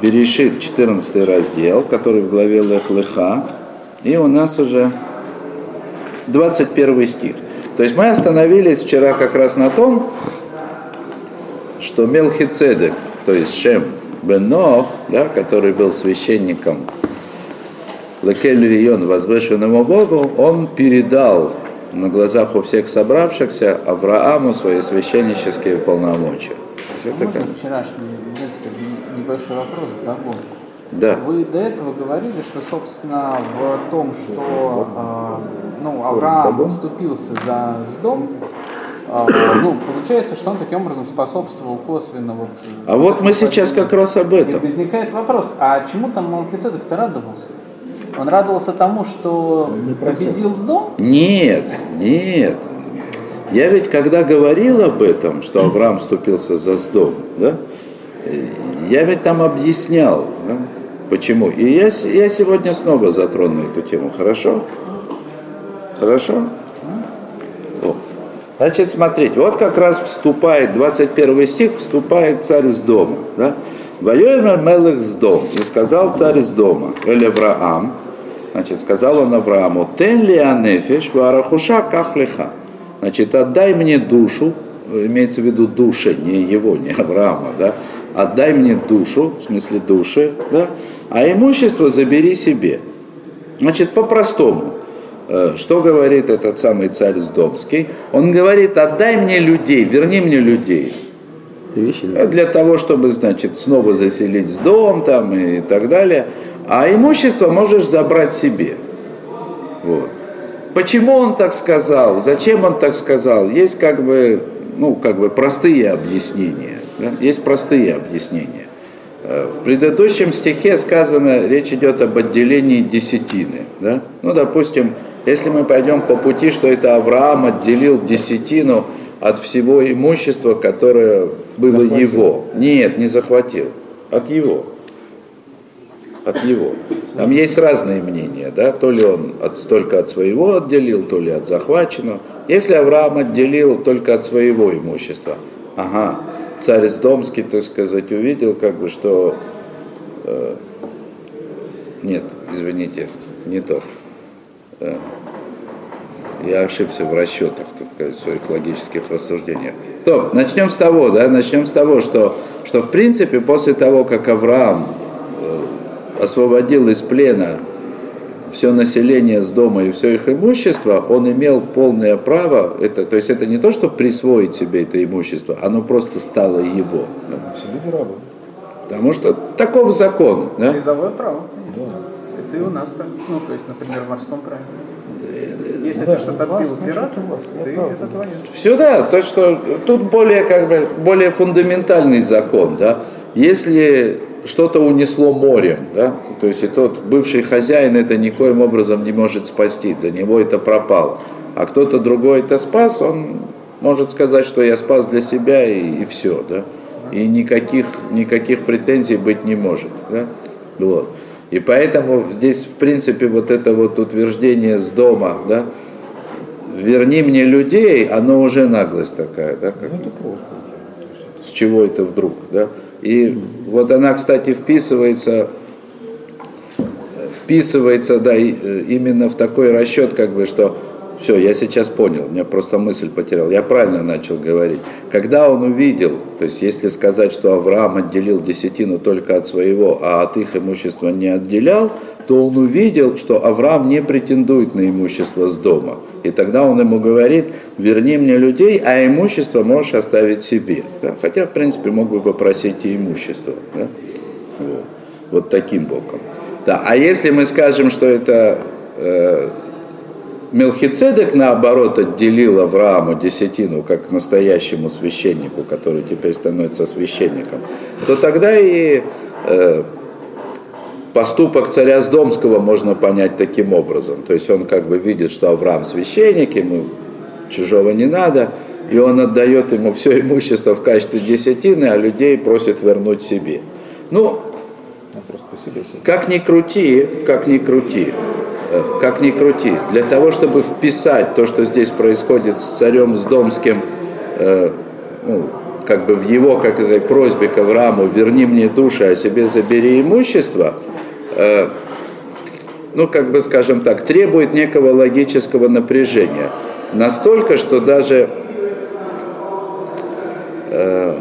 Берешит, 14 раздел, который в главе Лех Леха. И у нас уже 21 стих. То есть мы остановились вчера как раз на том, что Мелхицедек, то есть Шем Бенох, да, который был священником Лекель Рион, возвышенному Богу, он передал на глазах у всех собравшихся Аврааму свои священнические полномочия. Можно как... вчерашний небольшой вопрос вдогонку? Да. Вы до этого говорили, что, собственно, в том, что э, ну, Авраам вступился за дом, э, ну, получается, что он таким образом способствовал косвенно вот... А вот мы сейчас как раз об этом. И возникает вопрос, а чему там Малкицедек-то радовался? Он радовался тому, что победил с дом? Нет, нет. Я ведь когда говорил об этом, что Авраам вступился за Сдом, да, я ведь там объяснял, да, почему. И я, я сегодня снова затрону эту тему, хорошо? Хорошо? О. Значит, смотрите, вот как раз вступает, 21 стих, вступает царь с дома. Да? Воюем Мелых с дом. И сказал царь с дома, или Авраам, значит, сказал он Аврааму, тен ли анефеш варахуша кахлиха. Значит, отдай мне душу, имеется в виду души, не его, не Авраама, да, отдай мне душу, в смысле души, да, а имущество забери себе. Значит, по-простому, э, что говорит этот самый царь Сдомский? Он говорит, отдай мне людей, верни мне людей. Вещи, да. Для того, чтобы, значит, снова заселить дом там и так далее. А имущество можешь забрать себе. Вот. Почему он так сказал? Зачем он так сказал? Есть как бы, ну, как бы простые объяснения. Да? Есть простые объяснения. Э, в предыдущем стихе сказано, речь идет об отделении десятины. Да? Ну, допустим, если мы пойдем по пути, что это Авраам отделил десятину от всего имущества, которое было захватил. его. Нет, не захватил, от его от его. Там есть разные мнения, да, то ли он от, только от своего отделил, то ли от захваченного. Если Авраам отделил только от своего имущества, ага, царь Сдомский, так сказать, увидел, как бы, что... Э, нет, извините, не то. Э, я ошибся в расчетах, так сказать, в своих логических рассуждениях. То, начнем с того, да, начнем с того, что, что в принципе после того, как Авраам освободил из плена все население с дома и все их имущество, он имел полное право, это, то есть это не то, что присвоить себе это имущество, оно просто стало его. Да? Потому что таков закон. Да? Призовое право. Да. Это и у нас так. Ну, то есть, например, в морском праве. Если да, ты что-то отбил пирата, ты это твое. Все да, то что тут более как бы более фундаментальный закон, да. Если что-то унесло морем, да? то есть и тот бывший хозяин это никоим образом не может спасти, для него это пропало. А кто-то другой это спас, он может сказать, что я спас для себя и, и все, да? и никаких, никаких претензий быть не может. Да? Вот. И поэтому здесь, в принципе, вот это вот утверждение с дома, да, верни мне людей, оно уже наглость такая, да, как, ну, с чего это вдруг, да. И вот она, кстати, вписывается, вписывается, да, э, именно в такой расчет, как бы, что все, я сейчас понял, меня просто мысль потерял. Я правильно начал говорить. Когда он увидел, то есть если сказать, что Авраам отделил десятину только от своего, а от их имущества не отделял, то он увидел, что Авраам не претендует на имущество с дома. И тогда он ему говорит, верни мне людей, а имущество можешь оставить себе. Да? Хотя, в принципе, мог бы попросить и имущество. Да? Вот. вот таким боком. Да. А если мы скажем, что это э, Мелхицедек, наоборот, отделил Аврааму десятину, как настоящему священнику, который теперь становится священником, то тогда и э, поступок царя Сдомского можно понять таким образом. То есть он как бы видит, что Авраам священник, ему чужого не надо, и он отдает ему все имущество в качестве десятины, а людей просит вернуть себе. Ну, как ни крути, как ни крути, как ни крути, для того, чтобы вписать то, что здесь происходит с царем Сдомским, э, ну, как бы в его как этой просьбе к Аврааму «верни мне души, а себе забери имущество», э, ну, как бы, скажем так, требует некого логического напряжения. Настолько, что даже, э,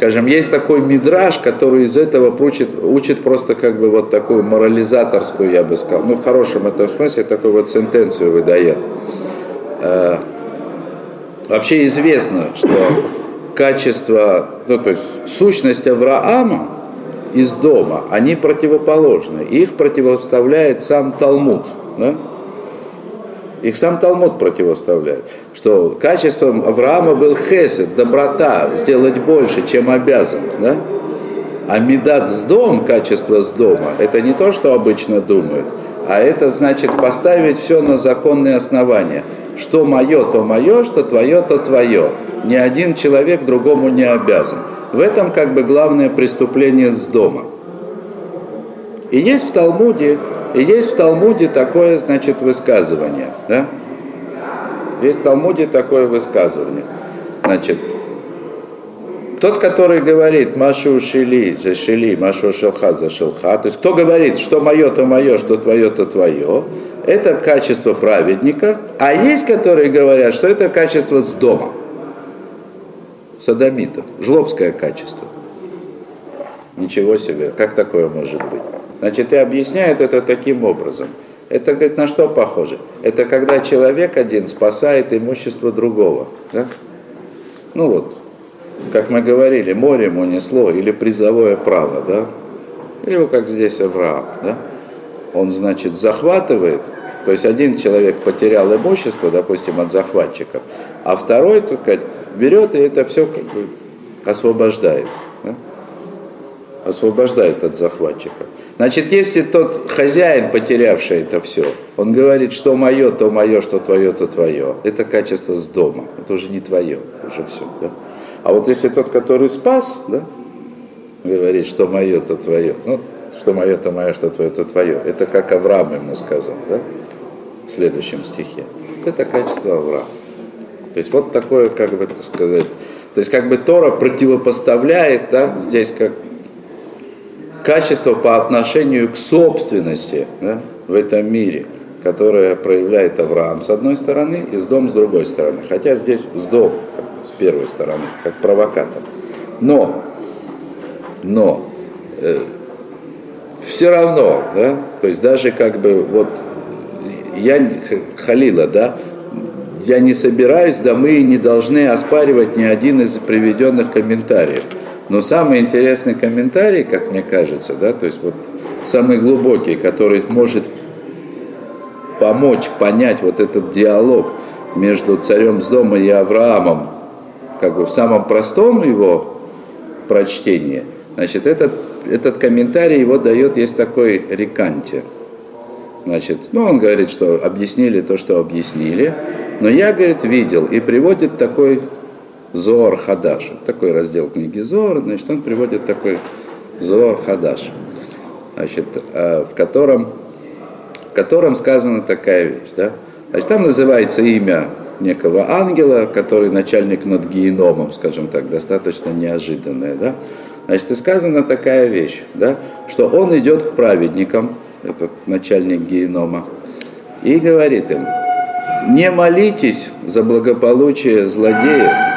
скажем, есть такой мидраж, который из этого учит, учит просто как бы вот такую морализаторскую, я бы сказал, ну, в хорошем этом смысле, такую вот сентенцию выдает. Э, вообще известно, что качество, ну, то есть сущность Авраама из дома, они противоположны. Их противоставляет сам Талмуд. Да? Их сам Талмуд противоставляет, что качеством Авраама был хесед, доброта, сделать больше, чем обязан. Да? А медат с дом, качество с дома, это не то, что обычно думают, а это значит поставить все на законные основания. Что мое, то мое, что твое, то твое. Ни один человек другому не обязан. В этом как бы главное преступление с дома. И есть в Талмуде, и есть в Талмуде такое, значит, высказывание. Да? Есть в Талмуде такое высказывание. Значит, тот, который говорит Машу шили, за шили, Машу шелха, за шелха, то есть кто говорит, что мое, то мое, что твое, то твое, это качество праведника, а есть, которые говорят, что это качество с дома, садомитов, жлобское качество. Ничего себе, как такое может быть? Значит, и объясняют это таким образом. Это, говорит, на что похоже? Это когда человек один спасает имущество другого. Да? Ну вот, как мы говорили, море ему несло, или призовое право, да? Или как здесь Авраам, да? Он, значит, захватывает, то есть один человек потерял имущество, допустим, от захватчиков, а второй только берет и это все как бы освобождает. Да? Освобождает от захватчиков. Значит, если тот хозяин, потерявший это все, он говорит, что мое, то мое, что твое, то твое, это качество с дома, это уже не твое, уже все. Да? А вот если тот, который спас, да, говорит, что мое, то твое, ну, что мое, то мое, что твое, то твое, это как Авраам ему сказал, да, в следующем стихе. Это качество Авраама. То есть вот такое, как бы так сказать, то есть как бы Тора противопоставляет, да, здесь как качество по отношению к собственности да, в этом мире, которое проявляет Авраам с одной стороны и с дом с другой стороны. Хотя здесь с дом, с первой стороны, как провокатор. Но, но, э, все равно, да, то есть даже как бы вот я халила, да, я не собираюсь, да мы не должны оспаривать ни один из приведенных комментариев. Но самый интересный комментарий, как мне кажется, да, то есть вот самый глубокий, который может помочь понять вот этот диалог между царем с дома и Авраамом, как бы в самом простом его прочтении, значит, этот, этот комментарий его дает, есть такой реканте. Значит, ну, он говорит, что объяснили то, что объяснили, но я, говорит, видел, и приводит такой Зор Хадаш. Такой раздел книги Зор, значит, он приводит такой Зор Хадаш, значит, э, в котором, в котором сказана такая вещь, да? Значит, там называется имя некого ангела, который начальник над геномом, скажем так, достаточно неожиданное, да? Значит, и сказана такая вещь, да, что он идет к праведникам, этот начальник генома, и говорит им, не молитесь за благополучие злодеев,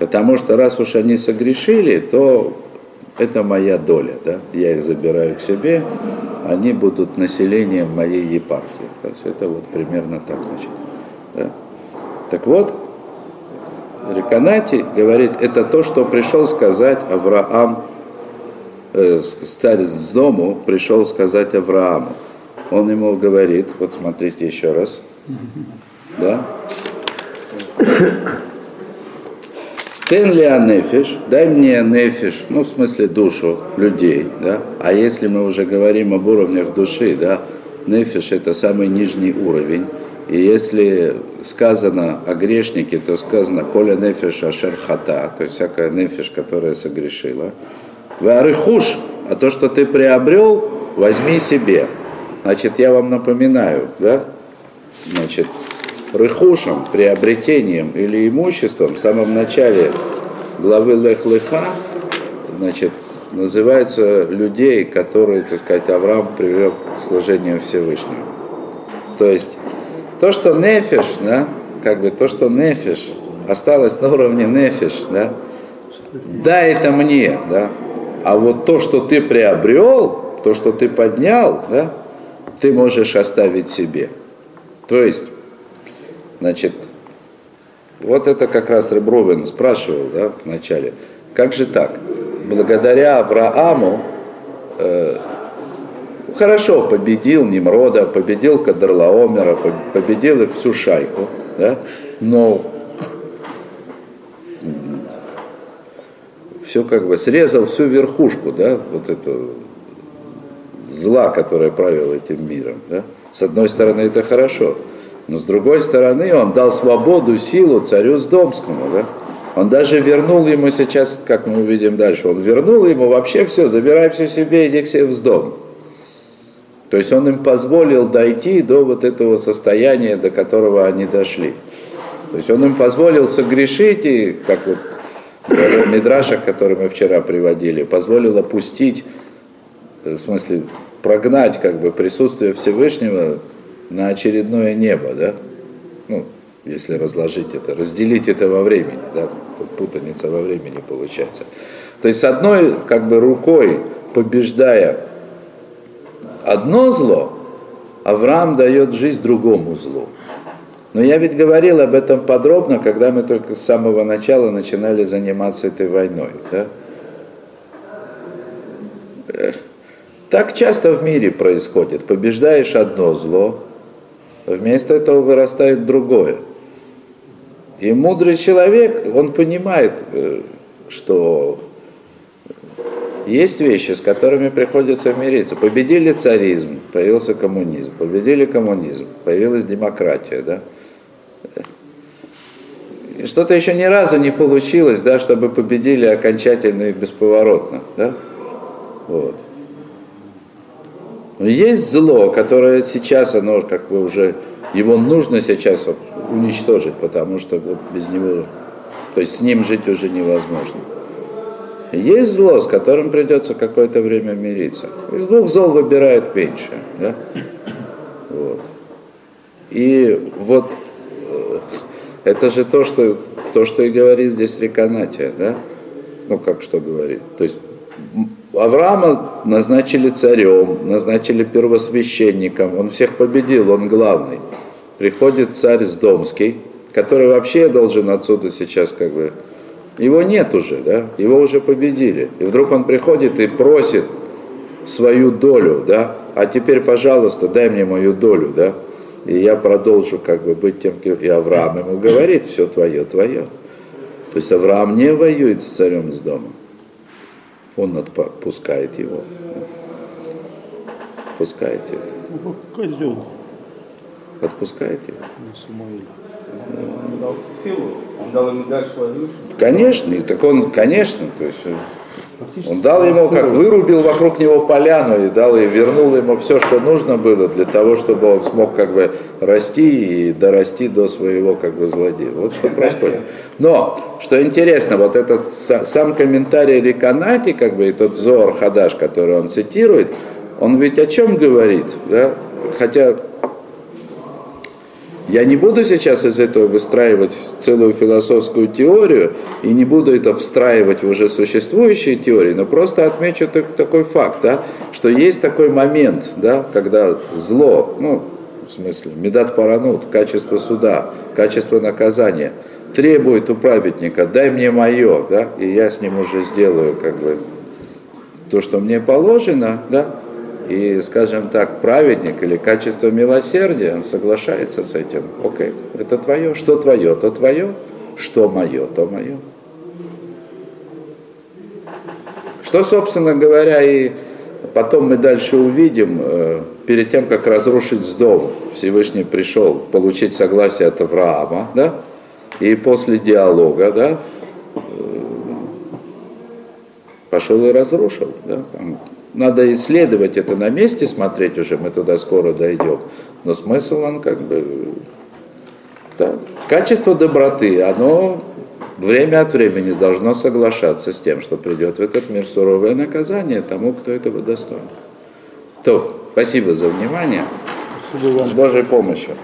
потому что раз уж они согрешили, то это моя доля, да? я их забираю к себе, они будут населением моей епархии. То есть это вот примерно так, значит. Да? Так вот, Реканати говорит, это то, что пришел сказать Авраам, э, царь с дому пришел сказать Аврааму. Он ему говорит, вот смотрите еще раз, да? Тен ли нефиш, дай мне нефиш, ну в смысле душу людей, да? А если мы уже говорим об уровнях души, да, нефиш это самый нижний уровень. И если сказано о грешнике, то сказано коля нефиш ашер хата, то есть всякая нефиш, которая согрешила. Варыхуш, а то, что ты приобрел, возьми себе. Значит, я вам напоминаю, да, значит, рыхушем, приобретением или имуществом в самом начале главы Лех-Леха, значит, называются людей, которые, так сказать, Авраам привел к служению Всевышнему. То есть то, что нефиш, да, как бы то, что нефиш, осталось на уровне нефиш, да, да, это мне, да, а вот то, что ты приобрел, то, что ты поднял, да, ты можешь оставить себе. То есть, значит, вот это как раз Ребровин спрашивал да, в начале, как же так? Благодаря Аврааму э, хорошо победил Немрода, победил Кадрлаомера, победил их всю шайку, да? но все как бы срезал всю верхушку, да, вот эту зла, которое правило этим миром. Да? С одной стороны, это хорошо, но с другой стороны, он дал свободу, силу царю Сдомскому. Да? Он даже вернул ему сейчас, как мы увидим дальше, он вернул ему вообще все, забирай все себе, иди к себе в дом. То есть он им позволил дойти до вот этого состояния, до которого они дошли. То есть он им позволил согрешить, и, как вот в Мидрашах, который мы вчера приводили, позволил опустить в смысле прогнать как бы присутствие Всевышнего на очередное небо, да? Ну, если разложить это, разделить это во времени, да? Путаница во времени получается. То есть с одной как бы рукой побеждая одно зло, Авраам дает жизнь другому злу. Но я ведь говорил об этом подробно, когда мы только с самого начала начинали заниматься этой войной. Да? Так часто в мире происходит. Побеждаешь одно зло, вместо этого вырастает другое. И мудрый человек, он понимает, э, что есть вещи, с которыми приходится мириться. Победили царизм, появился коммунизм. Победили коммунизм, появилась демократия. Да? И что-то еще ни разу не получилось, да, чтобы победили окончательно и бесповоротно. Да? Вот. Есть зло, которое сейчас, оно как бы уже, его нужно сейчас уничтожить, потому что вот без него, то есть с ним жить уже невозможно. Есть зло, с которым придется какое-то время мириться. Из двух зол выбирают меньше. Да? Вот. И вот э, это же то, что, то, что и говорит здесь Реканатия, да? Ну, как что говорит. То есть Авраама назначили царем, назначили первосвященником, он всех победил, он главный. Приходит царь Сдомский, который вообще должен отсюда сейчас как бы... Его нет уже, да, его уже победили. И вдруг он приходит и просит свою долю, да, а теперь, пожалуйста, дай мне мою долю, да, и я продолжу как бы быть тем, и Авраам ему говорит, все твое, твое. То есть Авраам не воюет с царем с домом он отпускает его. Отпускает его. Козел. Отпускает его. Он дал силу, он дал ему дальше. Конечно, и так он, конечно, то есть он дал ему, как вырубил вокруг него поляну и дал и вернул ему все, что нужно было для того, чтобы он смог как бы расти и дорасти до своего как бы злодея. Вот что происходит. Но, что интересно, вот этот сам комментарий Риканати, как бы, и тот Зор Хадаш, который он цитирует, он ведь о чем говорит, да? Хотя я не буду сейчас из этого выстраивать целую философскую теорию и не буду это встраивать в уже существующие теории, но просто отмечу такой факт, да, что есть такой момент, да, когда зло, ну, в смысле, медат паранут, качество суда, качество наказания, требует у праведника, дай мне мое, да, и я с ним уже сделаю, как бы, то, что мне положено, да, и, скажем так, праведник или качество милосердия, он соглашается с этим. Окей, это твое. Что твое, то твое. Что мое, то мое. Что, собственно говоря, и потом мы дальше увидим, э, перед тем, как разрушить дом, Всевышний пришел получить согласие от Авраама, да, и после диалога, да, э, пошел и разрушил, да, надо исследовать это на месте, смотреть уже, мы туда скоро дойдем. Но смысл он как бы... Да. Качество доброты, оно время от времени должно соглашаться с тем, что придет в этот мир суровое наказание тому, кто этого достоин. То, спасибо за внимание. С Божьей помощью.